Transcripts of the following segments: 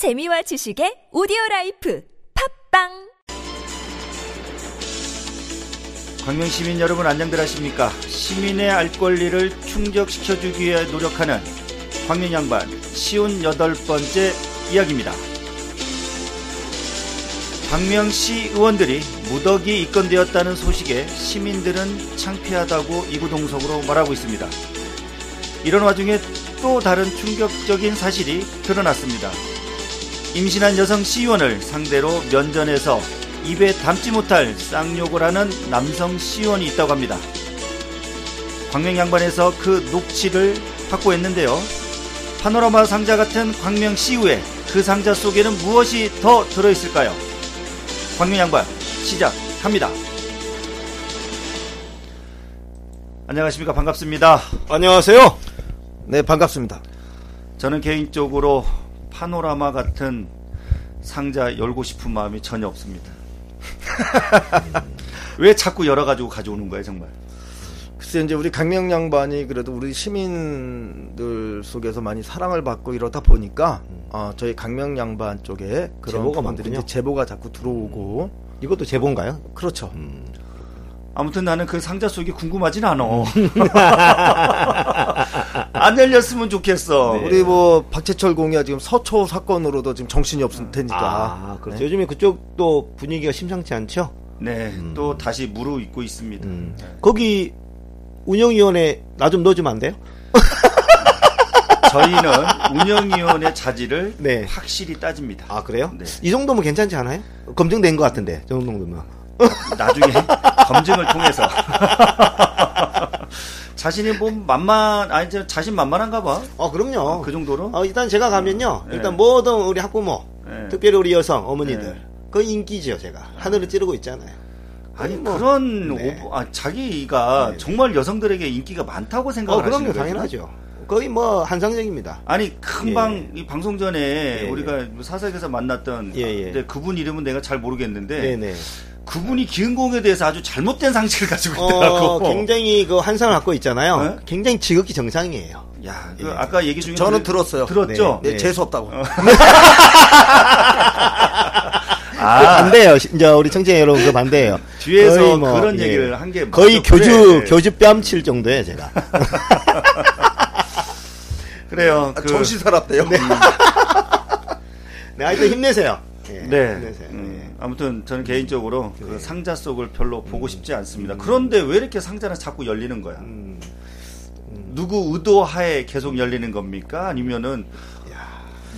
재미와 지식의 오디오 라이프 팟빵! 광명 시민 여러분 안녕들 하십니까? 시민의 알 권리를 충족시켜 주기 위해 노력하는 광명 양반 쉰여덟 번째 이야기입니다. 광명시 의원들이 무더기 입건되었다는 소식에 시민들은 창피하다고 이구동성으로 말하고 있습니다. 이런 와중에 또 다른 충격적인 사실이 드러났습니다 임신한 여성 시의원을 상대로 면전에서 입에 담지 못할 쌍욕을 하는 남성 시의원이 있다고 합니다. 광명 양반에서 그 녹취를 확보했는데요. 파노라마 상자 같은 광명 시의회 그 상자 속에는 무엇이 더 들어있을까요? 광명 양반 시작합니다. 안녕하십니까 반갑습니다. 안녕하세요. 네, 반갑습니다. 저는 개인적으로 파노라마 같은 상자 열고 싶은 마음이 전혀 없습니다. 왜 자꾸 열어가지고 가져오는 거예요, 정말? 글쎄 이제 우리 강명 양반이 그래도 우리 시민들 속에서 많이 사랑을 받고 이러다 보니까 어, 저희 강명 양반 쪽에 그런 제보가. 이제 제보가 자꾸 들어오고 이것도 제본가요? 그렇죠. 아무튼 나는 그 상자 속이 궁금하진 않아. 안 열렸으면 좋겠어. 네. 우리 뭐 박재철 공이야 지금 서초 사건으로도 지금 정신이 없을 테니까. 아, 그렇죠. 네. 요즘에 그쪽도 분위기가 심상치 않죠? 네, 또 다시 무르익고 있습니다. 음. 네. 거기 운영위원회 나 좀 넣어주면 안 돼요? 저희는 운영위원회 자질을 네. 확실히 따집니다. 아, 그래요? 네. 이 정도면 괜찮지 않아요? 검증된 것 같은데, 저 정도면. 나중에 검증을 통해서 자신이 뭐 만만 아니 저 자신 만만한가 봐. 어, 그럼요. 그 정도로? 어, 일단 제가 가면요. 네. 일단 모든 우리 학부모, 네. 특별히 우리 여성, 어머니들. 네. 그 인기죠, 제가. 하늘을 찌르고 있잖아요. 아니 뭐, 그런 네. 오버- 아, 자기가 네. 정말 여성들에게 인기가 많다고 어, 생각을 그럼요. 하시는 거예요. 당연하죠. 거의 뭐, 한상적입니다. 아니 금방 이 방송 전에 예, 우리가 뭐 사석에서 만났던 예, 예. 근데 그분 이름은 내가 잘 모르겠는데 네네. 그분이 기흥공에 대해서 아주 잘못된 상식을 가지고 있더라고. 어, 굉장히 그 환상을 갖고 있잖아요. 네? 굉장히 지극히 정상이에요. 야, 그 예. 아까 얘기 중에 저는 들- 들었어요. 들었죠? 네, 네. 재수 없다고. 아, 반대예요. 이제 우리 청취자 여러분 그 반대예요. 뒤에서 뭐, 그런 예. 얘기를 한게 거의 교주 그래. 교주 뺨칠 정도예요, 제가. 그래요. 아, 그, 정신 사납대요. 네, 하여튼 힘내세요. 예, 네. 힘내세요. 음, 아무튼 저는 개인적으로 그 네. 상자 속을 별로 보고 싶지 않습니다. 그런데 왜 이렇게 상자는 자꾸 열리는 거야? 음, 누구 의도하에 계속 열리는 겁니까? 아니면은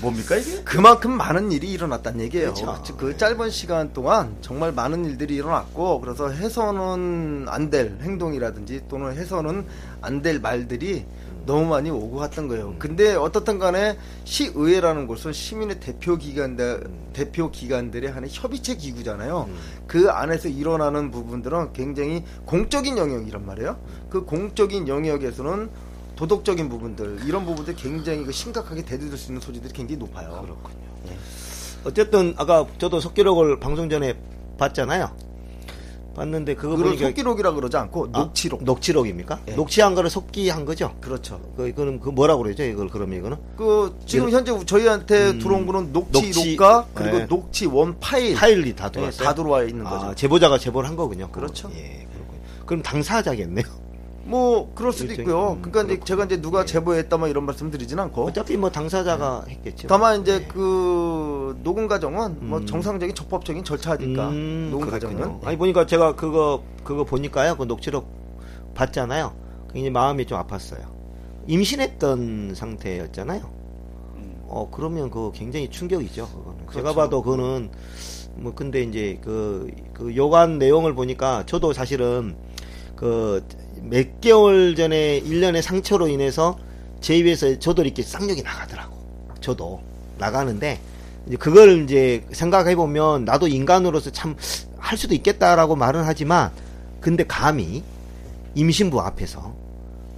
뭡니까 이게? 그만큼 많은 일이 일어났다는 얘기예요. 그렇죠. 그, 그 짧은 시간 동안 정말 많은 일들이 일어났고 그래서 해서는 안 될 행동이라든지 또는 해서는 안 될 말들이 너무 많이 오고 갔던 거예요. 근데 어떻든 간에 시의회라는 곳은 시민의 대표 기관 대표 기관들의 하나의 협의체 기구잖아요. 그 안에서 일어나는 부분들은 굉장히 공적인 영역이란 말이에요. 그 공적인 영역에서는 도덕적인 부분들 이런 부분들 굉장히 그 심각하게 대두될 수 있는 소지들이 굉장히 높아요. 그렇군요. 어쨌든 아까 저도 속기록을 방송 전에 봤잖아요. 봤는데 그거 그걸 보니까 속기록이라 그러지 않고 아, 녹취록. 녹취록입니까? 예. 녹취한 거를 속기한 거죠? 그렇죠. 그 이거는 그 뭐라고 그러죠? 이걸 그러면 이거는 그 지금 현재 저희한테 들어온 거는 녹취, 녹취, 그리고 네. 녹취 원 파일, 파일이 다 예, 들어왔어요. 다 들어와 있는 거죠. 아, 제보자가 제보를 한 거군요. 그렇죠. 예, 그렇군요. 그럼 당사자겠네요. 뭐 그럴 수도 일종의- 있고요. 음, 그러니까 이제 제가 이제 누가 제보했다 뭐 이런 말씀 드리진 않고 어차피 뭐 당사자가 했겠죠. 다만 이제 예. 그 녹음 과정은 뭐 음. 정상적인 적법적인 절차니까 음, 녹음 그렇군요. 과정은 아니 보니까 제가 그거 그거 보니까요. 그 녹취록 봤잖아요. 굉장히 마음이 좀 아팠어요. 임신했던 상태였잖아요. 어 그러면 그거 굉장히 충격이죠. 그거는. 제가 그렇죠. 봐도 그거는 뭐 근데 이제 그, 그 요관 내용을 보니까 저도 사실은 그 몇 개월 전에 일련의 상처로 인해서 제 입에서 저도 이렇게 쌍욕이 나가더라고. 저도 나가는데 이제 그걸 이제 생각해 보면 나도 인간으로서 참 할 수도 있겠다라고 말은 하지만 근데 감히 임신부 앞에서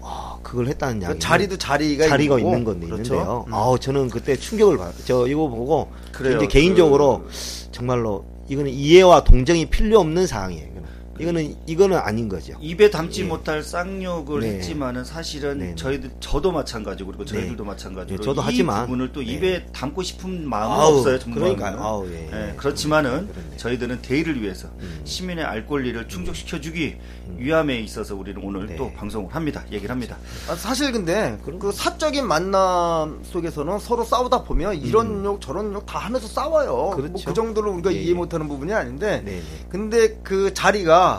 어, 그걸 했다는 그 양이 자리도 자리가 자리가 있고, 있는 건데 그렇죠. 있는데요. 음. 아우 저는 그때 충격을 받. 저 이거 보고 그래요. 이제 개인적으로 정말로 이거는 이해와 동정이 필요 없는 사항이에요. 이거는. 이거는 이거는 아닌 거죠. 입에 담지 예. 못할 쌍욕을 네. 했지만은 사실은 네, 네. 저희들 저도 마찬가지고 그리고 저희들도 네. 마찬가지로 네, 저도 이 하지만 부분을 또 네. 입에 담고 싶은 마음은 아우, 없어요 정말 그러니까요. 아우, 예, 예. 그렇지만은 그렇네. 저희들은 대의를 위해서 음. 시민의 알 권리를 충족시켜 주기 위함에 있어서 우리는 오늘 네. 또 방송을 합니다 얘기를 합니다 아, 사실 근데 그 사적인 만남 속에서는 서로 싸우다 보면 이런 욕 저런 욕 다 하면서 싸워요. 음. 그렇죠. 뭐그 정도로 우리가 예, 이해 예. 못하는 부분이 아닌데 네, 네. 근데 그 자리가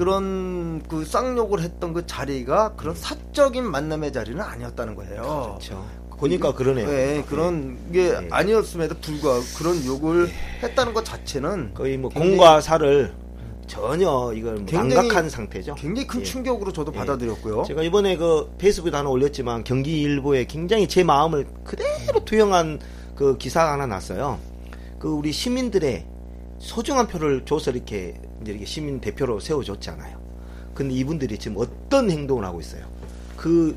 그런 그 쌍욕을 했던 그 자리가 그런 사적인 만남의 자리는 아니었다는 거예요. 그렇죠. 보니까 그러네요. 네, 그런 게 네. 아니었음에도 불구하고 그런 욕을 했다는 것 자체는 거의 뭐 공과 사를 전혀 이걸 뭐 망각한 상태죠. 굉장히 큰 예. 충격으로 저도 예. 받아들였고요. 제가 이번에 그 페이스북에 하나 올렸지만 경기일보에 굉장히 제 마음을 그대로 투영한 그 기사가 하나 났어요. 그 우리 시민들의 소중한 표를 줘서 이렇게 이제 이렇게 시민 대표로 세워줬잖아요. 근데 이분들이 지금 어떤 행동을 하고 있어요? 그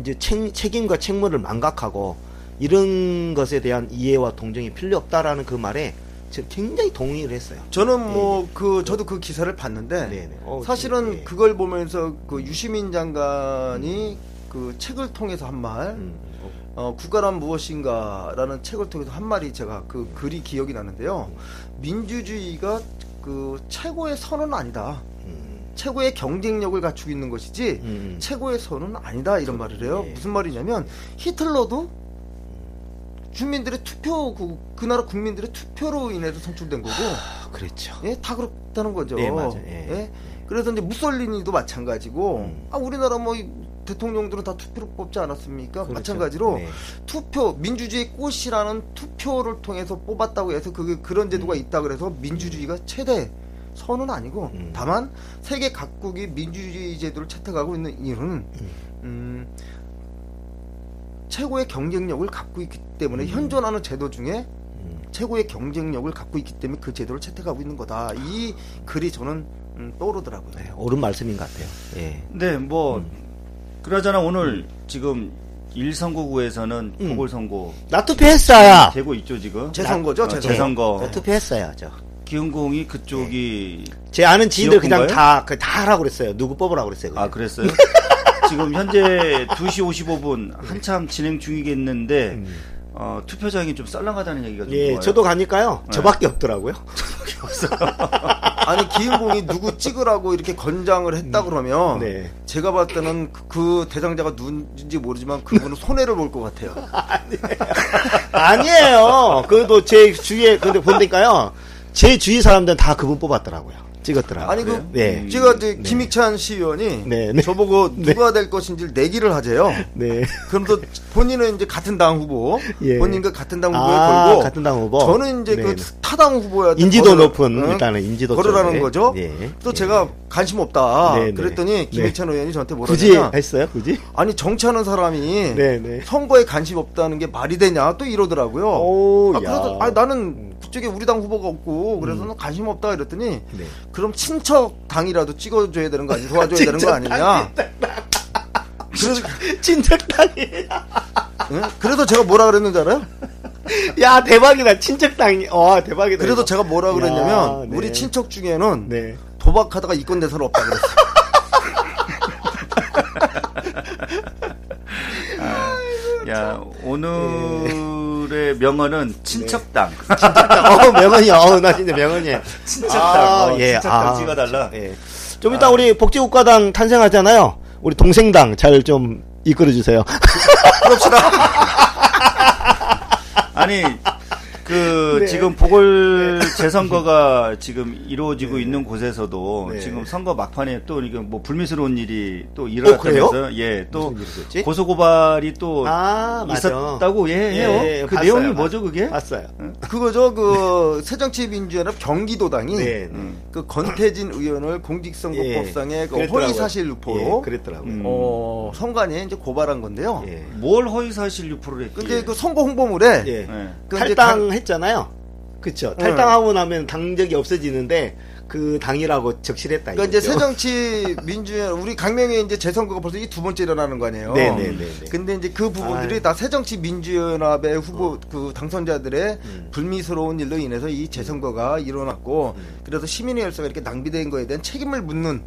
이제 책, 책임과 책무를 망각하고 이런 것에 대한 이해와 동정이 필요 없다라는 그 말에 제가 굉장히 동의를 했어요. 저는 뭐 그 저도 그 기사를 봤는데 네, 네. 어, 사실은 예. 그걸 보면서 그 유시민 장관이 그 책을 통해서 한 말, 음, 어, 어, 국가란 무엇인가라는 책을 통해서 한 말이 제가 그 글이 기억이 나는데요. 민주주의가 그 최고의 선은 아니다. 음, 최고의 경쟁력을 갖추고 있는 것이지 음. 최고의 선은 아니다 이런 말을 해요. 예. 무슨 말이냐면 히틀러도 주민들의 투표 그, 그 나라 국민들의 투표로 인해서 선출된 거고 아, 그렇죠. 예, 다 그렇다는 거죠. 네, 맞아요. 예. 그래서 이제 무솔리니도 마찬가지고, 음. 아, 우리나라 뭐, 이 대통령들은 다 투표로 뽑지 않았습니까? 그렇죠. 마찬가지로, 네. 투표, 민주주의 꽃이라는 투표를 통해서 뽑았다고 해서 그게 그런 제도가 있다 그래서 민주주의가 최대 선은 아니고, 음. 다만, 세계 각국이 민주주의 제도를 채택하고 있는 이유는, 음, 최고의 경쟁력을 갖고 있기 때문에 현존하는 제도 중에 음. 최고의 경쟁력을 갖고 있기 때문에 그 제도를 채택하고 있는 거다. 이 글이 저는 음, 떠오르더라고요. 네, 옳은 말씀인 것 같아요. 예. 네, 뭐 음. 그러잖아 오늘 지금 일선거구에서는 음. 보궐선거 나 투표했어요. 되고 있죠 지금. 재선거죠, 어, 재선거. 재선거. 저 투표했어요, 저. 기흥공이 그쪽이 제 아는 지인들 그냥 지역구인가요? 다, 그다 하라고 그랬어요. 누구 뽑으라고 그랬어요. 아 그냥. 그랬어요? 지금 현재 2시 55분 한참 진행 중이겠는데 음. 어, 투표장이 좀 썰렁하다는 얘기가 좀 예, 좋아요. 저도 가니까요. 네. 저밖에 없더라고요. 아니 기인공이 누구 찍으라고 이렇게 건장을 했다 그러면 네. 제가 봤을 때는 그, 그 대상자가 누군지 모르지만 그분은 손해를 볼 것 같아요. 아니에요. 그래도 제 주위에, 근데 보니까요. 제 주위 사람들은 다 그분 뽑았더라고요. 찍었더라고요. 아니 그? 네. 제가 이제 김익찬 시의원이 네, 네. 저보고 누가 될 것인지 내기를 하재요. 네. 그럼서 본인은 이제 같은 당 후보, 예. 본인과 같은 당 후보에 아, 걸고 같은 당 후보? 저는 이제 네, 그 네. 타당 후보야. 인지도 높은, 일단은 인지도 걸으라는 쪽에. 거죠. 네. 또 네. 제가 관심 없다. 네, 네. 그랬더니 김익찬 의원이 저한테 뭐라 굳이 했어요? 굳이? 아니 정치하는 사람이 네, 네. 선거에 관심 없다는 게 말이 되냐 또 이러더라고요. 오, 아, 야. 그래서 아 나는 그쪽에 우리 당 후보가 없고 그래서 는 관심 없다 이랬더니 네. 그럼 친척 당이라도 찍어줘야 되는 거 아니 도와줘야 되는 거 아니냐. 그래서 친척 당이. 응? 그래서 제가 뭐라 그랬는지 알아요? 야, 대박이다. 친척 당이. 와, 대박이다. 그래서 이거. 제가 뭐라 그랬냐면 야, 네. 우리 친척 중에는 네. 도박하다가 이권 대사는 없다 그랬어. 야 오늘 의 명언은 친척당. 어, 명언이야. 어, 나 진짜 명언이야. 친척당. 어, 친척당 찍어달라. 예. 좀 이따 우리 복지국가당 탄생하잖아요. 우리 동생당 잘 좀 이끌어주세요. 아니 그 네. 지금 보궐 재선거가 지금 이루어지고 있는 곳에서도 네. 지금 선거 막판에 또 이게 뭐 불미스러운 일이 또 그래요? 일어났다면서 예 또? 고소 고발이 또 아. 있었다고 예, 해요. 예, 그 봤어요, 내용이. 뭐죠 그게? 봤어요. 그거죠 그 새정치민주연합 경기도당이 네. 네. 음. 그 건태진 의원을 공직선거법상의 그 그랬더라고요. 허위 사실 유포로 예, 그랬더라고요. 음. 어, 선관위에 이제 고발한 건데요. 예. 뭘 허위 사실 유포를 했지? 근데 그 선거 홍보물에 예. 예. 그 이제 당- 탈당했잖아요. 그쵸. 탈당하고 나면 당적이 없어지는데 그 당이라고 적실했다. 그러니까 이제. 새정치 민주연 우리 강명의 이제 재선거가 벌써 이 두 번째 일어나는 거 아니에요. 네, 네, 네, 네. 근데 이제 그 부분들이 아유. 어. 다 새정치 민주연합의 후보 그 당선자들의 음. 불미스러운 일로 인해서 이 재선거가 일어났고 음. 그래서 시민의 열쇠가 이렇게 낭비된 거에 대한 책임을 묻는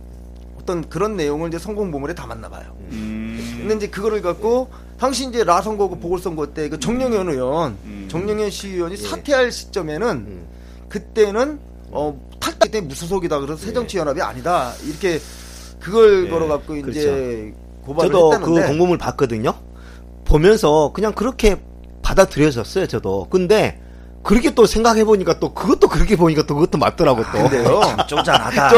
어떤 그런 내용을 이제 선공보물에 담았나 봐요. 음. 근데 이제 그거를 갖고 당시 이제 라선거고 보궐선거 때 그 정영현 의원, 음. 정영현 시의원이 예. 사퇴할 시점에는 음. 그때는 어 탈당 때 무소속이다 그래서 새정치연합이 아니다 이렇게 그걸 예, 걸어갖고 이제 고발을 저도 했다는데 그 공고문을 봤거든요. 보면서 그냥 그렇게 받아들여졌어요, 저도. 근데 그렇게 또 생각해 보니까 또 그것도 그렇게 보니까 또 그것도 맞더라고 또. 근데요. 참 쪼잔하다.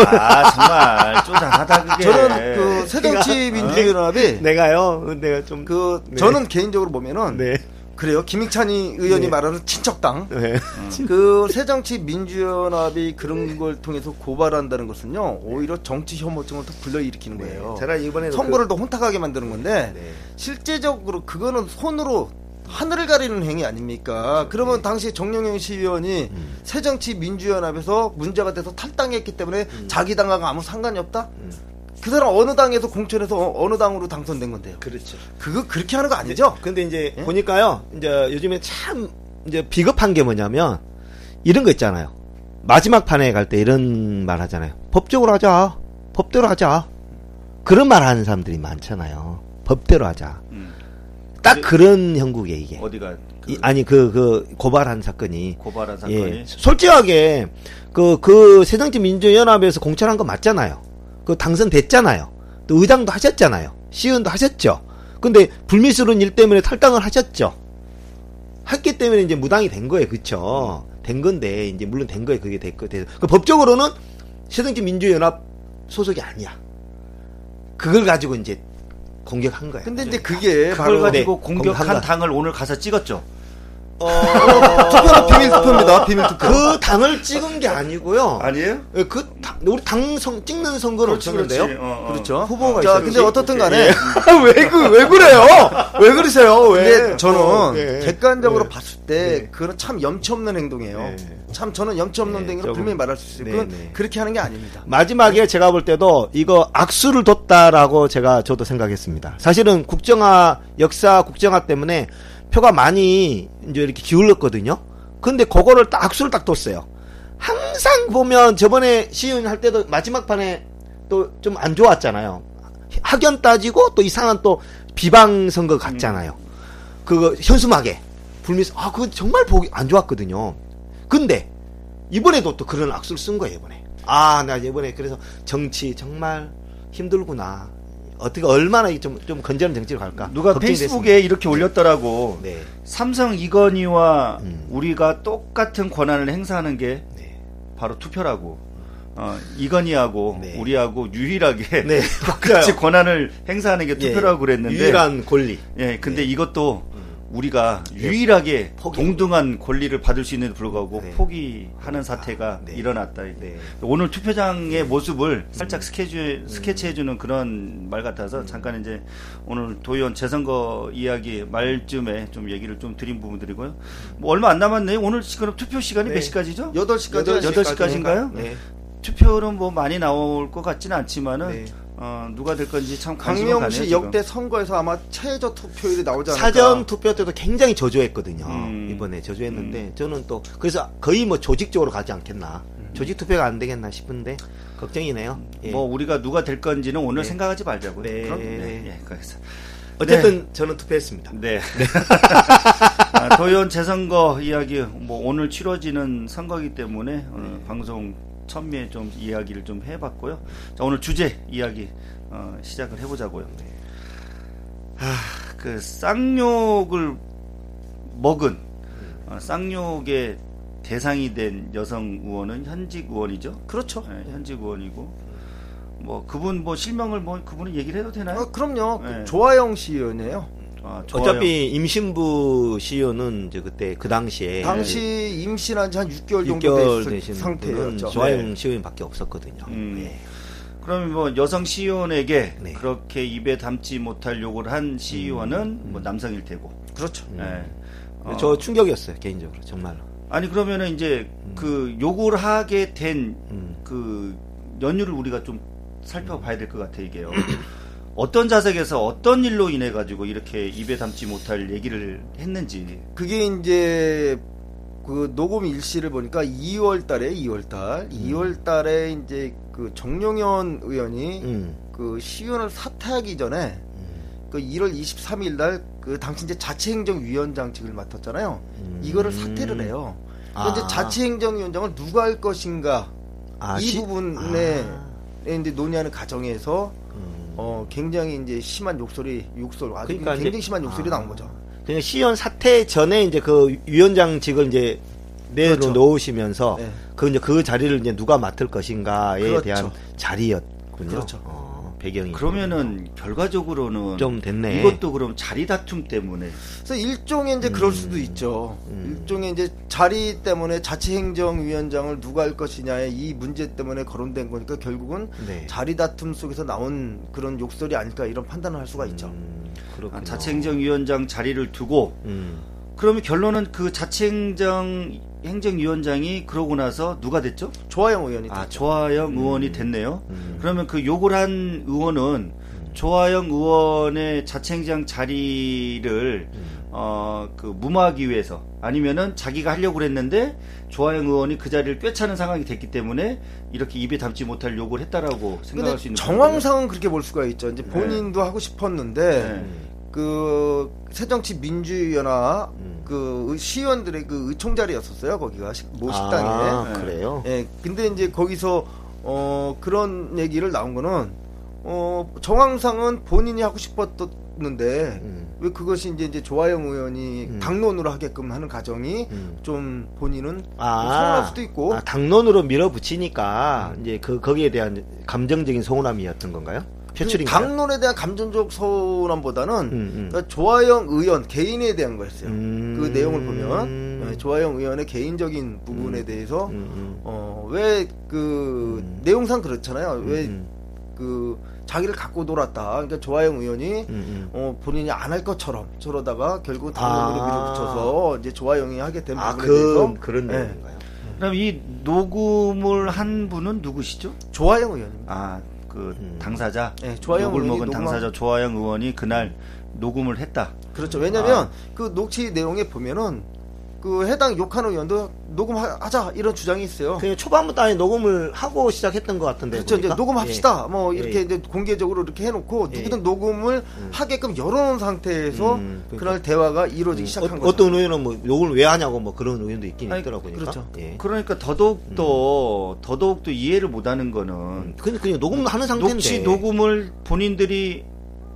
정말 쪼잔하다 그게. 저는 그 새정치 민주연합이 내가요. 내가 좀그 네. 저는 개인적으로 보면은 네. 그래요 김익찬이 의원이 네. 말하는 친척당 네. 그 새정치 민주연합이 그런 걸 통해서 고발한다는 것은요 오히려 정치 혐오증을 더 불러일으키는 거예요. 제가 이번에 선거를 더 혼탁하게 만드는 건데 네. 실제적으로 그거는 손으로 하늘을 가리는 행위 아닙니까? 그러면 당시 정영영 시의원이 음. 새정치 민주연합에서 문제가 돼서 탈당했기 때문에 음. 자기 당하고 아무 상관이 없다? 그 사람 어느 당에서 공천해서 어- 어느 당으로 당선된 건데요? 그렇죠. 그거 그렇게 하는 거 아니죠? 근데 이제 예? 보니까요. 이제 요즘에 참 이제 비겁한 게 뭐냐면 이런 거 있잖아요. 마지막 판에 갈 때 이런 말 하잖아요. 법적으로 하자. 법대로 하자. 그런 말 하는 사람들이 많잖아요. 법대로 하자. 음. 딱 근데- 그런 형국에 이게. 어디가 그 이- 아니 그 그 고발한 사건이 고발한 사건이 예. 솔직하게 그 그 새정치 민주연합에서 공천한 거 맞잖아요. 그 당선됐잖아요. 또 의장도 하셨잖아요. 시의원도 하셨죠. 근데 불미스러운 일 때문에 탈당을 하셨죠. 했기 때문에 이제 무당이 된 거예요. 그쵸? 된 건데 이제 물론 된 거예요. 그게 됐고 돼. 그 법적으로는 새정치 민주연합 소속이 아니야. 그걸 가지고 이제 공격한 거야. 근데 이제 그게 그걸 바로 가지고 네, 공격한 당을 오늘 가서 찍었죠. 투표는 비밀 투표입니다. 비밀 투표. 그 당을 찍은 게 아니고요. 아니에요? 예, 그 당, 우리 당 선, 찍는 선거는 없었는데요. 어, 어. 그렇죠. 후보가 자, 있어요. 근데 어떻든 간에 왜, 그, 왜 그래요? 왜 그러세요? 왜? 근데 저는 어, 예. 객관적으로 네. 봤을 때 네. 그건 참 염치 없는 행동이에요. 네. 참 저는 염치 없는 네, 행동이라고 분명히 말할 수 있어요. 네, 그건 네. 그렇게 하는 게 아닙니다. 마지막에 제가 볼 때도 이거 악수를 뒀다라고 제가 저도 생각했습니다. 사실은 국정화, 역사 국정화 때문에 표가 많이 이제 이렇게 기울었거든요. 근데 그거를 딱 악수를 딱 뒀어요. 항상 보면 저번에 시윤 할 때도 마지막 판에 또 좀 안 좋았잖아요. 학연 따지고 또 이상한 또 비방 선거 갔잖아요. 그거 현수막에 불미스 아 그거 정말 보기 안 좋았거든요. 근데 이번에도 또 그런 악수를 쓴 거예요 이번에. 아 나 이번에 그래서 정치 정말 힘들구나. 어떻게 얼마나 좀 좀 건전한 정치로 갈까? 누가 페이스북에 이렇게 올렸더라고. 됐습니다. 네. 삼성 이건희와 음. 우리가 똑같은 권한을 행사하는 게 네. 바로 투표라고. 어, 이건희하고 네. 우리하고 유일하게 네. 똑같이 권한을 행사하는 게 투표라고 그랬는데 유일한 권리. 예, 근데 네. 이것도 음. 우리가 유일하게 포기. 동등한 권리를 받을 수 있는데 불구하고 네. 포기하는 사태가 네. 일어났다. 네. 오늘 투표장의 모습을 살짝 스케줄 스케치해주는 그런 말 같아서 잠깐 이제 오늘 도의원 재선거 이야기 말쯤에 좀 얘기를 좀 드린 부분들이고요. 뭐 얼마 안 남았네요. 오늘 지금 투표 시간이 네. 몇 시까지죠? 8시까지 여덟 시까지인가요? 네. 투표는 뭐 많이 나올 것 같지는 않지만은 네. 어, 누가 될 건지 참 관심이 강명 가네요. 씨 지금. 역대 선거에서 아마 최저 투표율이 나오지 않을까. 사전 투표 때도 굉장히 저조했거든요. 음. 이번에 저조했는데 저는 또 그래서 거의 뭐 조직적으로 가지 않겠나. 조직 투표가 안 되겠나 싶은데 걱정이네요. 예. 뭐 우리가 누가 될 건지는 오늘 네. 생각하지 말자고요. 네. 그럼? 네. 예, 그래서 어쨌든 저는 투표했습니다. 네. 아, 도의원 재선거 이야기 뭐 오늘 치러지는 선거이기 때문에 오늘 방송 천미에 좀 이야기를 좀 해봤고요. 자 오늘 주제 이야기 어, 시작을 해보자고요. 아, 그 쌍욕을 먹은 어, 쌍욕의 대상이 된 여성 의원은 현직 의원이죠. 그렇죠. 네, 현직 의원이고 뭐 그분 뭐 실명을 뭐 그분은 얘기를 해도 되나요? 어, 그럼요. 그 네. 조아영 시의원이에요. 아. 어차피 임신부 시효는 이제 그때 그 당시에 당시 임신한 지 한 6개월 정도 6개월 됐을 되신 상태였죠. 조아영 시효인밖에 없었거든요. 음. 예. 그러면 뭐 여성 시의원에게 네. 그렇게 입에 담지 못할 욕을 한 시의원은 뭐 남성일 테고. 그렇죠. 예. 어, 저 충격이었어요 개인적으로 정말로. 아니 그러면은 이제 그 요구를 하게 된 음. 그 연유를 우리가 좀 살펴봐야 될 것 같아 이게요. 어떤 자석에서 어떤 일로 인해 가지고 이렇게 입에 담지 못할 얘기를 했는지. 그게 이제 그 녹음 일시를 보니까 2월 달에 2월 달, 2월 달에 이제 그 정용현 의원이 음. 그 시의원을 사퇴하기 전에 그 1월 23일 날 그 당시 이제 자치행정위원장직을 맡았잖아요. 음. 이거를 사퇴를 해요. 아. 그런데 자치행정위원장을 누가 할 것인가 아, 이 시- 부분에 아. 이제 논의하는 과정에서 음. 어 굉장히 이제 심한 욕설이 욕설 아주 그러니까 굉장히 이제- 심한 욕설이 아. 나온 거죠. 그냥 시연 사퇴 전에 이제 그 위원장직을 이제 그렇죠. 내놓으시면서 네. 그 이제 그 자리를 이제 누가 맡을 것인가에 그렇죠. 대한 자리였군요. 그렇죠. 어, 배경이 그러면은 결과적으로는 좀 됐네. 이것도 그럼 자리 다툼 때문에 그래서 일종의 이제 그럴 수도 있죠. 음. 일종의 이제 자리 때문에 자치행정위원장을 누가 할 것이냐의 이 문제 때문에 거론된 거니까 결국은 네. 자리 다툼 속에서 나온 그런 욕설이 아닐까 이런 판단을 할 수가 있죠. 음. 아, 자치행정위원장 자리를 두고 음. 그러면 결론은 그 자치행정 행정위원장이 그러고 나서 누가 됐죠? 조하영 의원이 아 됐죠. 조하영 의원이 됐네요. 음. 그러면 그 욕을 한 의원은 조하영 의원의 자치행장 자리를 음. 어그 무마하기 위해서 아니면은 자기가 하려고 그랬는데 조하영 의원이 그 자리를 꿰차는 상황이 됐기 때문에 이렇게 입에 담지 못할 욕을 했다라고 생각할 수 있는 정황상은 그렇게 볼 수가 있죠. 이제 본인도 하고 싶었는데 네. 음. 그 새정치 민주연합 음. 그 시의원들의 그 의총 자리였었어요. 거기가 식- 모 식당에. 아, 네. 그래요? 예, 근데 이제 거기서 어 그런 얘기를 나온 거는 어 정황상은 본인이 하고 싶었는데 음. 왜 그것이 이제 이제 조하영 의원이 음. 당론으로 하게끔 하는 과정이 음. 좀 본인은 아, 서운할 수도 있고 아, 당론으로 밀어붙이니까 이제 그 거기에 대한 감정적인 서운함이었던 건가요? 그 표출인가요? 당론에 대한 감정적 서운함보다는 음, 음. 그러니까 조하영 의원 개인에 대한 거였어요. 음. 그 내용을 보면 예, 조하영 의원의 개인적인 부분에 대해서 음, 음. 어왜그 음. 내용상 그렇잖아요. 왜 음, 그 자기를 갖고 놀았다. 그러니까 조하영 의원이 음, 음. 어, 본인이 안 할 것처럼 저러다가 결국 당론으로 아. 밀어붙여서 이제 조하영이 하게 된 아, 부분에 대해서 그, 그런 네. 내용인가요? 그럼 이 녹음을 한 분은 누구시죠? 조하영 의원입니다. 아, 그 음. 당사자 네, 조하영 욕을 의원이 먹은 녹음한- 당사자 조하영 의원이 그날 녹음을 했다. 그렇죠. 왜냐면 아. 그 녹취 내용에 보면은 그 해당 욕하는 의원도 녹음하자 이런 주장이 있어요. 그냥 초반부터 아예 녹음을 하고 시작했던 것 같은데. 그렇죠. 이제 보니까? 녹음합시다. 뭐 예, 이렇게 예. 이제 공개적으로 이렇게 해놓고 예, 누구든 예. 녹음을 음. 하게끔 열어놓은 상태에서 음, 그러니까. 그날 대화가 예. 이루어지기 시작한 어, 거죠. 어떤 의원은 뭐 욕을 왜 하냐고 뭐 그런 의원도 있긴 아니, 있더라고요. 그렇죠. 예. 그러니까 더더욱 더 더더욱 더 이해를 못하는 거는 음, 그냥, 그냥 녹음하는 상태인데. 녹취 녹음을 본인들이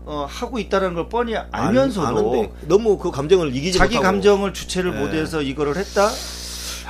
어, 하고 있다는 걸 뻔히 알면서도 아, 아는데 너무 그 감정을 이기지 자기 못하고. 감정을 주체를 네. 못해서 이거를 했다.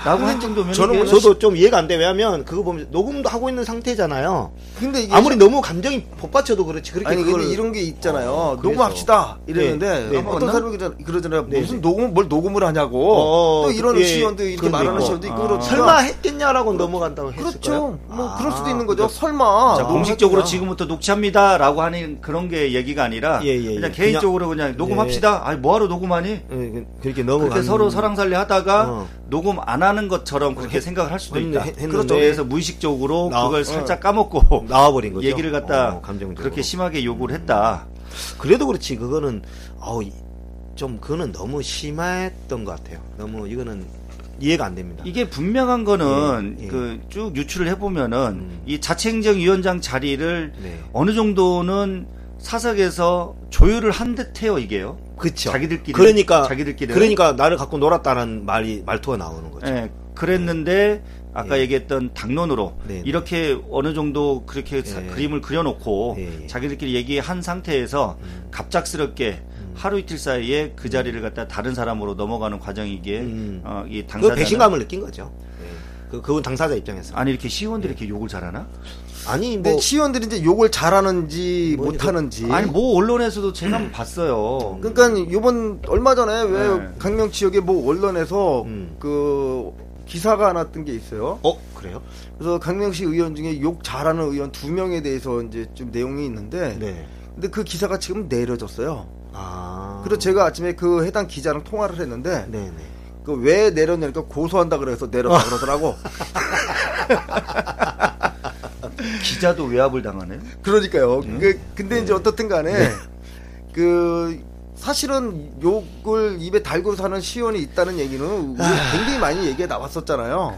라고 한 정도면 저는 저도 좀 이해가 안 돼. 왜냐면 그거 보면 녹음도 하고 있는 상태잖아요. 근데 아무리 너무 감정이 복받쳐도 그렇지. 그렇게 아니 그걸 이런 게 있잖아요. 어. 녹음합시다 이랬는데 네, 네, 어떤? 사람이 그러- 그러잖아요. 네, 무슨 네. 녹음 뭘 녹음을 하냐고. 어, 또 이런 예, 시의원도 이렇게 말하는 있고. 시의원도 있고 아. 그렇죠. 설마 했겠냐라고 넘어간다고 했을까요? 그렇죠. 뭐 아, 그럴 수도 있는 거죠. 그러니까 설마 자, 공식적으로. 지금부터 녹취합니다라고 하는 그런 게 얘기가 아니라 예, 예, 예. 그냥 개인적으로 그냥, 녹음합시다. 아니 뭐하러 녹음하니? 예, 그- 그렇게 그렇게 서로 설랑설레 하다가 어. 녹음 안 하는 것처럼 그렇게 생각을 할 수도 있다. 했- 그렇죠. 그래서 무의식적으로 나- 그걸 어. 살짝 까먹고 나와버린 거죠. 얘기를 갖다 어, 감정적으로. 그렇게 심하게 요구를 했다. 그래도 그렇지 그거는 어우 이- 좀 그거는 너무 심했던 것 같아요. 너무 이거는 이해가 안 됩니다. 이게 분명한 거는 예, 예. 그쭉 유출을 해보면은 음. 이 자치행정위원장 자리를 네. 어느 정도는 사석에서 조율을 한 듯해요 이게요. 그렇죠. 자기들끼리 그러니까 자기들끼리 그러니까 나를 갖고 놀았다는 말이 말투가 나오는 거죠. 예, 그랬는데 아까 예. 얘기했던 당론으로 네, 네. 이렇게 어느 정도 그렇게 사- 예. 그림을 그려놓고 예, 예. 자기들끼리 얘기한 상태에서 음. 갑작스럽게 하루 이틀 사이에 그 자리를 갖다 다른 사람으로 넘어가는 과정이 이게 음. 어, 이그 당사자 배신감을 느낀 거죠. 예. 그 그건 당사자 입장에서 아니 이렇게 시의원들이 이렇게 욕을 잘하나? 아니 근데 뭐 시의원들이 이제 욕을 잘하는지 뭐 못하는지. 아니 뭐 언론에서도 제가 한번 봤어요. 그러니까 요번 얼마 전에 왜 네. 강명 지역의 뭐 언론에서 음. 그 기사가 났던 게 있어요. 어 그래요? 그래서 강명시 의원 중에 욕 잘하는 의원 두 명에 대해서 이제 좀 내용이 있는데, 네. 근데 그 기사가 지금 내려졌어요. 아. 그래서 제가 아침에 그 해당 기자랑 통화를 했는데, 네네. 그 왜 내려내니까 고소한다 그래서 내렸다 그러더라고. 기자도 외압을 당하네요. 그러니까요. 그, 근데 이제 어떻든 간에 그 사실은 욕을 입에 달고 사는 시원이 있다는 얘기는 우리 굉장히 많이 얘기가 나왔었잖아요.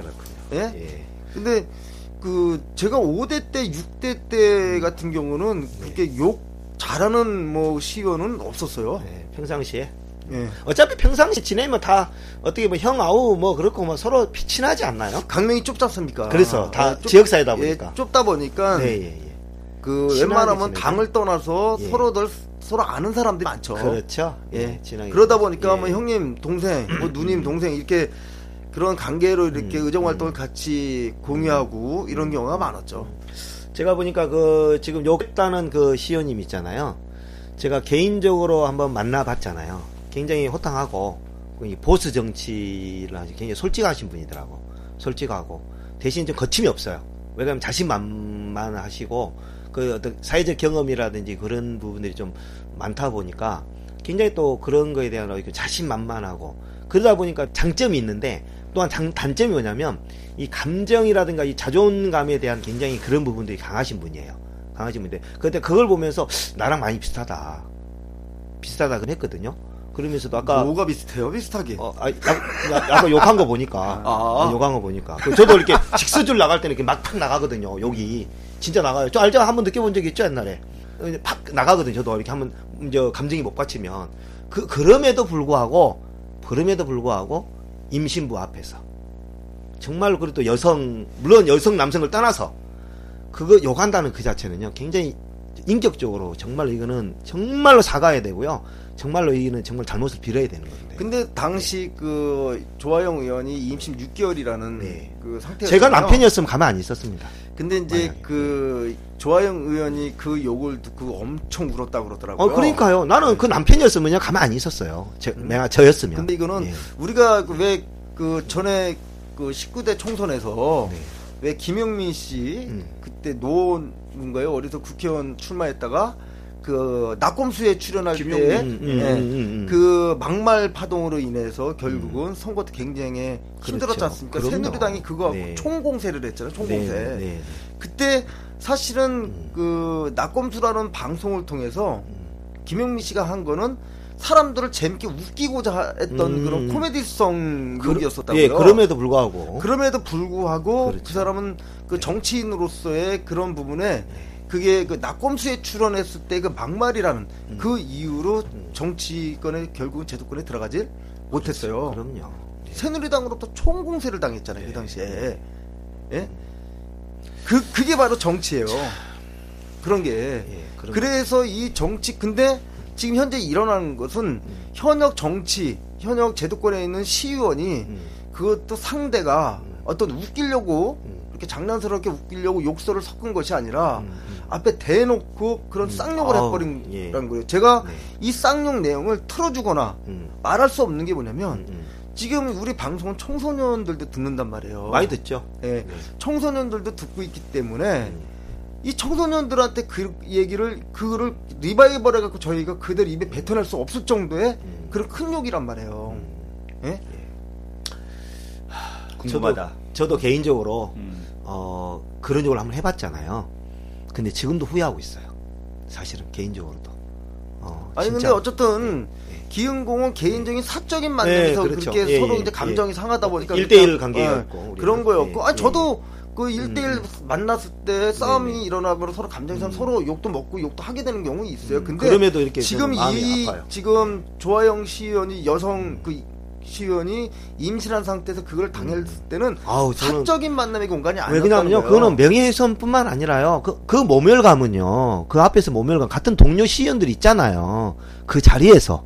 예? 예. 근데 그 제가 5대 때, 6대 때 같은 경우는 그렇게 욕 잘하는 뭐 시원은 없었어요. 예, 평상시에 예. 어차피 평상시 지내면 다 어떻게 뭐 형 아우 뭐 그렇고 뭐 서로 친하지 않나요? 강명이 좁잡습니까? 그래서 다 예, 좁- 지역 사회다 보니까. 예, 좁다 보니까 네, 예, 예. 그 웬만하면. 당을 떠나서 예. 서로들 서로 아는 사람들이 많죠. 그렇죠. 예. 예, 친하게. 그러다 보니까 예. 뭐 형님, 동생, 뭐 누님, 동생 이렇게 그런 관계로 이렇게 음, 의정 활동을 같이 공유하고 이런 경우가 많았죠. 제가 보니까 그 지금 욕했다는 그 시연님 있잖아요. 제가 개인적으로 한번 만나봤잖아요. 굉장히 호탕하고 이 보수 정치를 아주 굉장히 솔직하신 분이더라고. 솔직하고 대신 좀 거침이 없어요. 왜냐하면 자신만만하시고 그 어떤 사회적 경험이라든지 그런 부분들이 좀 많다 보니까 굉장히 또 그런 거에 대한 이렇게 자신만만하고 그러다 보니까 장점이 있는데 또한 장- 단점이 뭐냐면 이 감정이라든가 이 자존감에 대한 굉장히 그런 부분들이 강하신 분이에요. 강하신 분인데 그때 그걸 보면서 나랑 많이 비슷하다. 비슷하다 그 했거든요. 그러면서도 아까 뭐가 비슷해요? 비슷하게. 어, 아, 야, 야, 아까 욕한 거 보니까. 아. 욕한 거 보니까. 그 저도 이렇게 직수줄 나갈 때는 이렇게 막 팍 나가거든요. 욕이. 진짜 나가요. 저 알죠? 한번 느껴본 적 있죠? 옛날에. 팍 나가거든요. 저도 이렇게 한번, 저, 감정이 못 받치면. 그, 그럼에도 불구하고, 그럼에도 불구하고, 임신부 앞에서. 정말 그래도 여성, 물론 여성, 남성을 떠나서, 그거 욕한다는 그 자체는요, 굉장히 인격적으로 정말로 이거는 정말로 사과해야 되고요. 정말로 이거는 정말 잘못을 빌어야 되는 건데. 근데 당시 그 조하영 의원이 임신 6개월이라는 네. 그 상태였어요. 제가 남편이었으면 가만 안 있었습니다. 근데 이제 만약에. 그 조하영 의원이 그 욕을 듣고 엄청 울었다 그러더라고요. 어, 그러니까요. 나는 그 남편이었으면 그냥 가만 안 있었어요. 저, 내가 저였으면. 근데 이거는 예. 우리가 왜 그 전에 그 19대 총선에서 네. 왜 김영민 씨 음. 그때 노 인가요? 어디서 국회의원 출마했다가 그 낙검수에 출연할 김용민. 때 음, 음, 예, 음, 음, 음. 그 막말 파동으로 인해서 결국은 선거 때 굉장히 힘들었지 그렇죠. 않습니까? 그럼요. 새누리당이 그거 갖고 네. 총공세를 했잖아요. 총공세. 네, 네. 그때 사실은 음. 그 낙검수라는 방송을 통해서 김영민 씨가 한 거는 사람들을 재밌게 웃기고자 했던 음. 그런 코미디성 그- 욕이었었다고요. 예, 그럼에도 불구하고. 그럼에도 불구하고 그렇죠. 그 사람은 그 정치인으로서의 그런 부분에 그게 그 낙검수에 출연했을 때 그 막말이라는 그 이유로 정치권에 결국은 제도권에 들어가질 못했어요. 그럼요. 새누리당으로부터 총공세를 당했잖아요 네. 그 당시에. 예? 그 그게 바로 정치예요. 그런 게. 예, 그래서 이 정치 근데 지금 현재 일어나는 것은 현역 정치, 현역 제도권에 있는 시의원이 음. 그것도 상대가 어떤 웃기려고 음. 이렇게 장난스럽게 웃기려고 욕설을 섞은 것이 아니라 음, 음. 앞에 대놓고 그런 쌍욕을 아우, 해버린 예. 거예요. 제가 네. 이 쌍욕 내용을 틀어주거나 음, 말할 수 없는 게 뭐냐면 음, 음. 지금 우리 방송은 청소년들도 듣는단 말이에요. 많이 듣죠. 예, 네. 청소년들도 듣고 있기 때문에 음. 이 청소년들한테 그 얘기를 그거를 리바이벌 해갖고 저희가 그들 입에 뱉어낼 수 없을 정도의 음. 그런 큰 욕이란 말이에요. 예? 궁금하다. 저도, 저도 개인적으로 음. 어, 그런 욕을 한번 해봤잖아요. 근데 지금도 후회하고 있어요. 사실은 개인적으로도. 어, 아니 근데 진짜. 어쨌든 네. 기흥공은 개인적인 사적인 만남에서 네, 그렇죠. 그렇게 예, 서로 예, 이제 감정이 예. 상하다 보니까 일대일 그렇게- 관계였고, 예, 우리는. 그런 거였고 예, 아 예. 저도 그 일대일 음. 만났을 때 싸움이 네네. 일어나고 서로 감정이 상하 음. 서로 욕도 먹고 욕도 하게 되는 경우 있어요. 음, 근데 그럼에도 이렇게 지금 이 아파요. 지금 조하영 시의원이 여성 그 시의원이 임신한 상태에서 그걸 당했을 때는 아우, 사적인 만남의 공간이 왜 아니었다는. 거예요. 그거는 명예훼손뿐만 아니라요. 그, 그 모멸감은요. 그 앞에서 모멸감 같은 동료 시의원들 있잖아요. 그 자리에서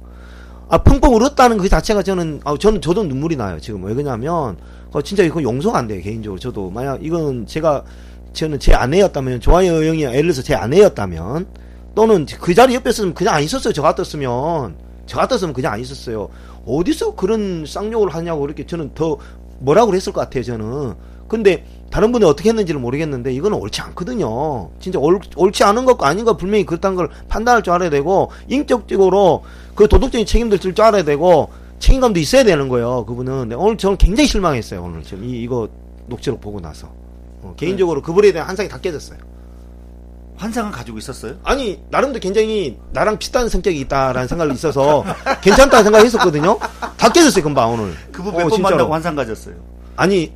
아 펑펑 울었다는 그 자체가 저는 아 저는 저도 눈물이 나요. 지금 왜 그러냐면 어, 진짜 이거 용서가 안 돼요. 개인적으로 저도 만약 이건 제가 저는 제 아내였다면 조하영 의원이 예를 들어서 제 아내였다면 또는 그 자리 옆에 있으면 그냥 안 있었어요. 저 같았으면 저 같았으면 그냥 안 있었어요. 어디서 그런 쌍욕을 하냐고 이렇게 저는 더 뭐라고 그랬을 것 같아요. 저는 근데 다른 분이 어떻게 했는지는 모르겠는데 이거는 옳지 않거든요. 진짜 옳, 옳지 않은 것과 아닌 것 분명히 그렇다는 걸 판단할 줄 알아야 되고 인격적으로 그 도덕적인 책임들 질줄 알아야 되고 책임감도 있어야 되는 거예요. 그분은 오늘 저는 굉장히 실망했어요. 오늘 지금 이, 이거 녹취록 보고 나서 어, 개인적으로 그분에 대한 한상이 다 깨졌어요. 환상은 가지고 있었어요? 아니 나름도 굉장히 나랑 비슷한 성격이 있다라는 생각이 있어서 괜찮다는 생각했었거든요. 다 깨졌어요 금방 오늘. 그분 어, 몇번 진짜로. 만나고 환상 가졌어요. 아니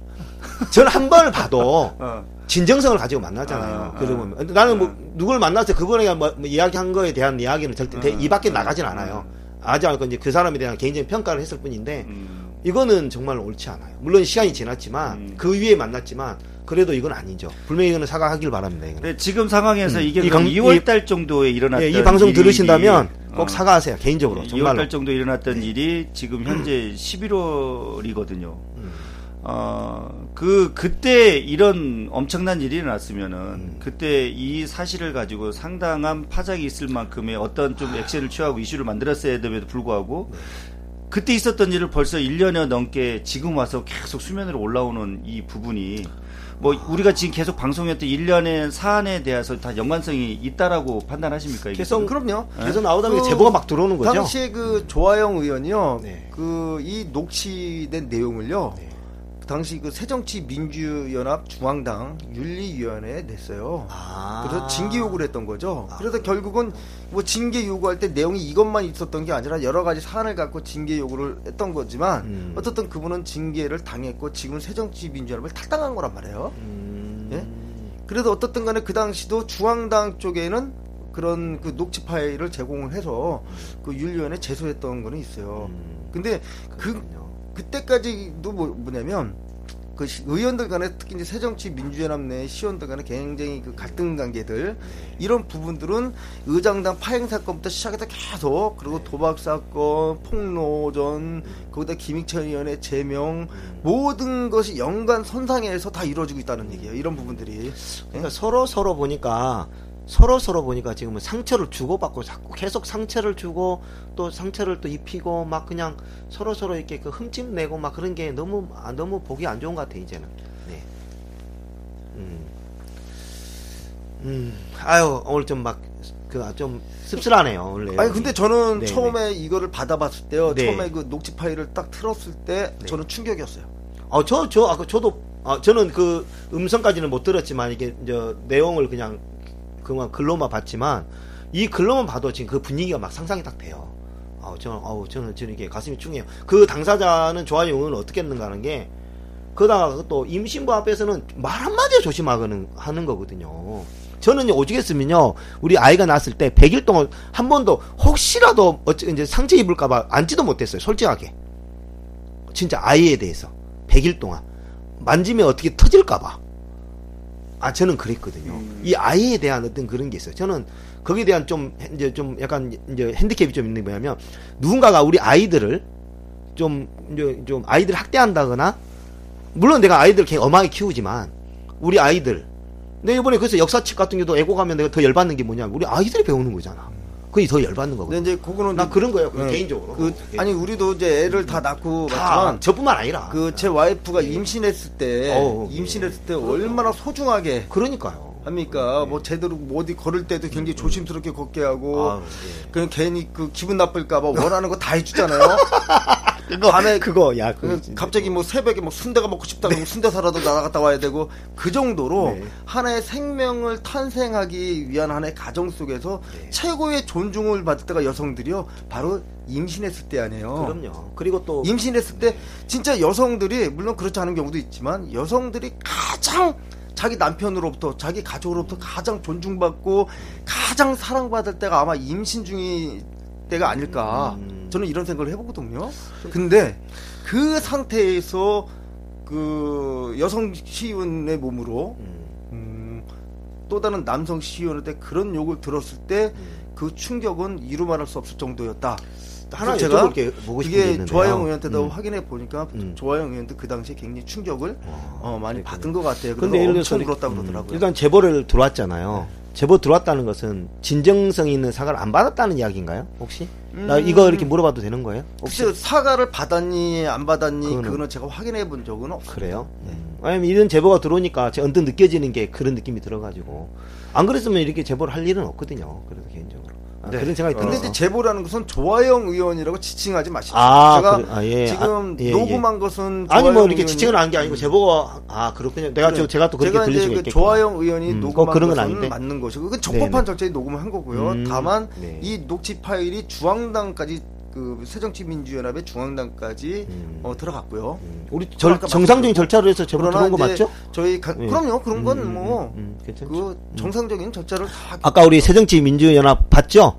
저는 한 번을 봐도 어. 진정성을 가지고 만나잖아요. 아, 그러고 아, 근데 나는 뭐 누굴 만나서 그분에게 뭐, 뭐 이야기한 거에 대한 이야기는 절대 대- 아, 이 밖에 아, 나가진 아, 않아요. 하지 않고 이제 그 사람에 대한 개인적인 평가를 했을 뿐인데 음. 이거는 정말 옳지 않아요. 물론 시간이 지났지만 음. 그 위에 만났지만 그래도 이건 아니죠. 분명히 이거는 사과하길 바랍니다. 이거는. 근데 지금 상황에서 음. 이게 이 강- 2월 달 정도에 일어났던 예, 이 방송 일이- 들으신다면 꼭 어. 사과하세요. 개인적으로 2월 정말로. 달 정도 일어났던 일이 지금 현재 11월이거든요. 음. 어, 그, 그때 이런 엄청난 일이 일어났으면은, 음. 그때 이 사실을 가지고 상당한 파장이 있을 만큼의 어떤 좀 액션을 취하고 이슈를 만들었어야 됨에도 불구하고, 네. 그때 있었던 일을 벌써 1년여 넘게 지금 와서 계속 수면으로 올라오는 이 부분이, 뭐, 우리가 지금 계속 방송했던 1년의 사안에 대해서 다 연관성이 있다라고 판단하십니까? 이게? 개성- 그럼요. 계속 나오다면 그 제보가 막 들어오는 거죠. 당시에 그 조아영 의원이요. 네. 그 이 녹취된 내용을요. 네. 그 당시 그 새정치민주연합 중앙당 윤리위원회에 냈어요. 아. 그래서 징계 요구를 했던 거죠. 아. 그래서 결국은 뭐 징계 요구할 때 내용이 이것만 있었던 게 아니라 여러 가지 사안을 갖고 징계 요구를 했던 거지만 음. 어쨌든 그분은 징계를 당했고 지금 새정치민주연합을 탈당한 거란 말이에요. 음. 예? 그래도 어떻든 간에 그 당시도 중앙당 쪽에는 그런 그 녹취 파일을 제공을 해서 그 윤리위원회 제소했던 거는 있어요. 음. 근데 그 그렇군요. 그때까지도 뭐, 뭐냐면 그 시- 의원들 간에 특히 이제 새정치 민주연합 내 시원들 간에 굉장히 그 갈등 관계들 이런 부분들은 의장당 파행 사건부터 시작해서 계속 그리고 도박 사건, 폭로전, 거기다 김익천 의원의 제명 모든 것이 연관 선상에서 다 이루어지고 있다는 얘기예요. 이런 부분들이. 그러니까 서로 서로 보니까 서로 서로 보니까 지금은 상처를 주고받고 자꾸 계속 상처를 주고 또 상처를 또 입히고 막 그냥 서로 서로 이렇게 그 흠집 내고 막 그런 게 너무 아, 너무 보기 안 좋은 것 같아 이제는. 네. 음. 음. 아유 오늘 좀 막 그 좀 씁쓸하네요 원래. 아니 근데 저는 네, 처음에 이거를 받아봤을 때요. 네. 처음에 그 녹취 파일을 딱 틀었을 때 네. 저는 충격이었어요. 어, 저, 저, 아까 저도, 아, 저는 그 음성까지는 못 들었지만, 이게, 저, 내용을 그냥, 그만 글로만 봤지만, 이 글로만 봐도 지금 그 분위기가 막 상상이 딱 돼요. 아, 저는, 아우, 저는, 저는 이게 가슴이 충해요. 그 당사자는 좋아요 용어는 어떻게 했는가 하는 게, 그러다가 또 임신부 앞에서는 말 한마디 조심하는, 하는 거거든요. 저는 오죽했으면요, 우리 아이가 낳았을 때 100일 동안 한 번도 혹시라도, 어찌, 이제 상처 입을까봐 앉지도 못했어요, 솔직하게. 진짜 아이에 대해서 100일 동안 만지면 어떻게 터질까봐 아 저는 그랬거든요. 음. 이 아이에 대한 어떤 그런 게 있어요. 저는 거기에 대한 좀 이제 좀 약간 이제 핸디캡이 좀 있는 게 뭐냐면 누군가가 우리 아이들을 좀 이제 좀 아이들 학대한다거나 물론 내가 아이들 을 어마하게 키우지만 우리 아이들 내 이번에 그래서 역사책 같은 경우도 애고 가면 내가 더 열받는 게 뭐냐 우리 아이들이 배우는 거잖아 그게 더 열받는 거거든 근데 이제 그거는 나 그런 거예요 그 네. 개인적으로 그 아니 우리도 이제 애를 다 낳고 다 저뿐만 아니라 그 제 와이프가 임신했을 때 어, 임신했을 때 얼마나 소중하게 그러니까요. 합니까? 뭐 제대로 뭐 어디 걸을 때도 굉장히 조심스럽게 걷게 하고 아유, 예. 그냥 괜히 그 기분 나쁠까봐 원하는 거 다 해주잖아요. 밤에 그거 야그그 갑자기 뭐 새벽에 뭐 순대가 먹고 싶다 그러면 순대 사라도 나갔다 와야 되고 그 정도로 네. 하나의 생명을 탄생하기 위한 하나의 가정 속에서 네. 최고의 존중을 받을 때가 여성들이요 바로 임신했을 때 아니에요. 그럼요. 그리고 또 임신했을 때 진짜 여성들이 물론 그렇지 않은 경우도 있지만 여성들이 가장 자기 남편으로부터 자기 가족으로부터 가장 존중받고 가장 사랑받을 때가 아마 임신 중이 때가 아닐까 음. 저는 이런 생각을 해보거든요. 근데 그 상태에서 그 여성 시의원의 몸으로 음, 음, 또 다른 남성 시의원한테 그런 욕을 들었을 때 음. 그 충격은 이루 말할 수 없을 정도였다. 하나 제가 여쭤볼 게 보고 싶은 게 이게. 조아영 의원한테도 음. 확인해 보니까 음. 조아영 의원도 그 당시에 굉장히 충격을 와, 어, 많이 그랬군요. 받은 것 같아요. 근데 예를 엄청 들어서 울었다 음, 그러더라고요. 일단 제보를 들어왔잖아요. 제보 들어왔다는 것은 진정성 있는 사과를 안 받았다는 이야기인가요? 혹시? 나 음. 이거 이렇게 물어봐도 되는 거예요? 혹시 혹시 사과를 받았니 안 받았니 그거는- 그거는, 제가 확인해 본 적은 없어요. 그래요? 음. 아니면 이런 제보가 들어오니까 제 언뜻 느껴지는 게 그런 느낌이 들어가지고 안 그랬으면 이렇게 제보를 할 일은 없거든요. 그래서 개인적으로 아, 네. 그런 생각이 근데 들어서. 이제 제보라는 것은 조화영 의원이라고 지칭하지 마시죠. 아, 제가 그래. 아, 예. 지금 아, 예, 예. 녹음한 것은 아니 뭐 이렇게 지칭을 한 게 아니고 제보가 아 그렇군요. 내가 저 제가 또 그렇게 들릴 수가 그 있겠구나. 조화영 의원이 음, 녹음한 어, 그런 건 아닌데? 맞는 것이고 그건 적법한 네네. 절차에 녹음을 한 거고요. 음, 다만 네. 이 녹취 파일이 중앙당까지 그 새정치민주연합의 중앙당까지 음. 어, 들어갔고요. 음, 우리 절, 정상적인 절차로 해서 제보 들어온 거 맞죠? 저희 가, 예. 그럼요. 그런 건 음, 뭐 음, 음, 괜찮죠. 그 정상적인 절차를 다 아까 우리 새정치민주연합 봤죠?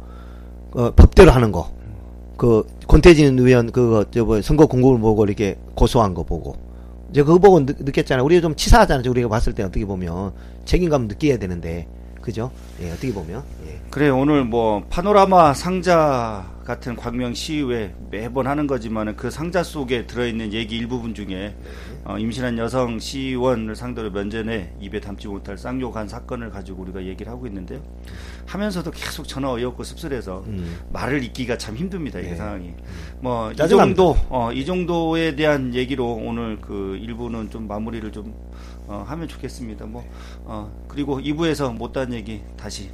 어, 법대로 하는 거. 그 권태진 의원 그거 저뭐 선거 공고를 보고 이렇게 고소한 거 보고 이제 그거 보고 느, 느꼈잖아요. 우리가 좀 치사하잖아요. 우리가 봤을 때 어떻게 보면 책임감 느껴야 되는데 그죠? 예, 어떻게 보면 예. 그래 오늘 뭐 파노라마 상자 같은 광명 시위회 매번 하는 거지만은 그 상자 속에 들어있는 얘기 일부분 중에 어, 임신한 여성 시의원을 상대로 면전에 입에 담지 못할 쌍욕한 사건을 가지고 우리가 얘기를 하고 있는데요. 하면서도 계속 전화 어이없고 씁쓸해서 음. 말을 잇기가 참 힘듭니다. 이게 네. 상황이. 뭐 이. 정도 어, 이 정도에 대한 얘기로 오늘 그 일부는 좀 마무리를 좀 어, 하면 좋겠습니다. 뭐 어, 그리고 2부에서 못다한 얘기 다시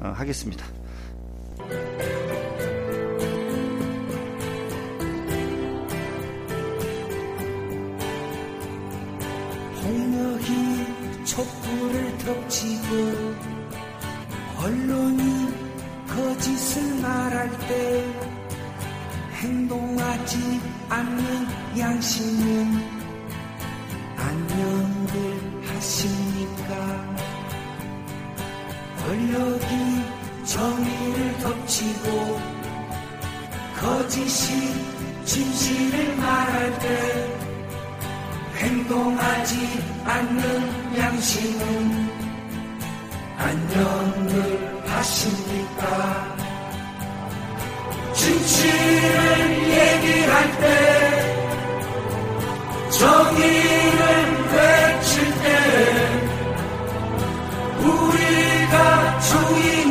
어, 하겠습니다. 폭력이 촛불을 덮치고 언론이 거짓을 말할 때 행동하지 않는 양심은 안녕을 하십니까? 권력이 정의를 덮치고 거짓이 진실을 말할 때 행동하지 않는 양심은 안녕을 하십니까? 진실을 얘기할 때 정의를 외칠 때 우리가 주인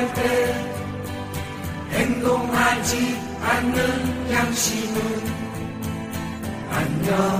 할 때 행동하지 않는 양심은 안녕.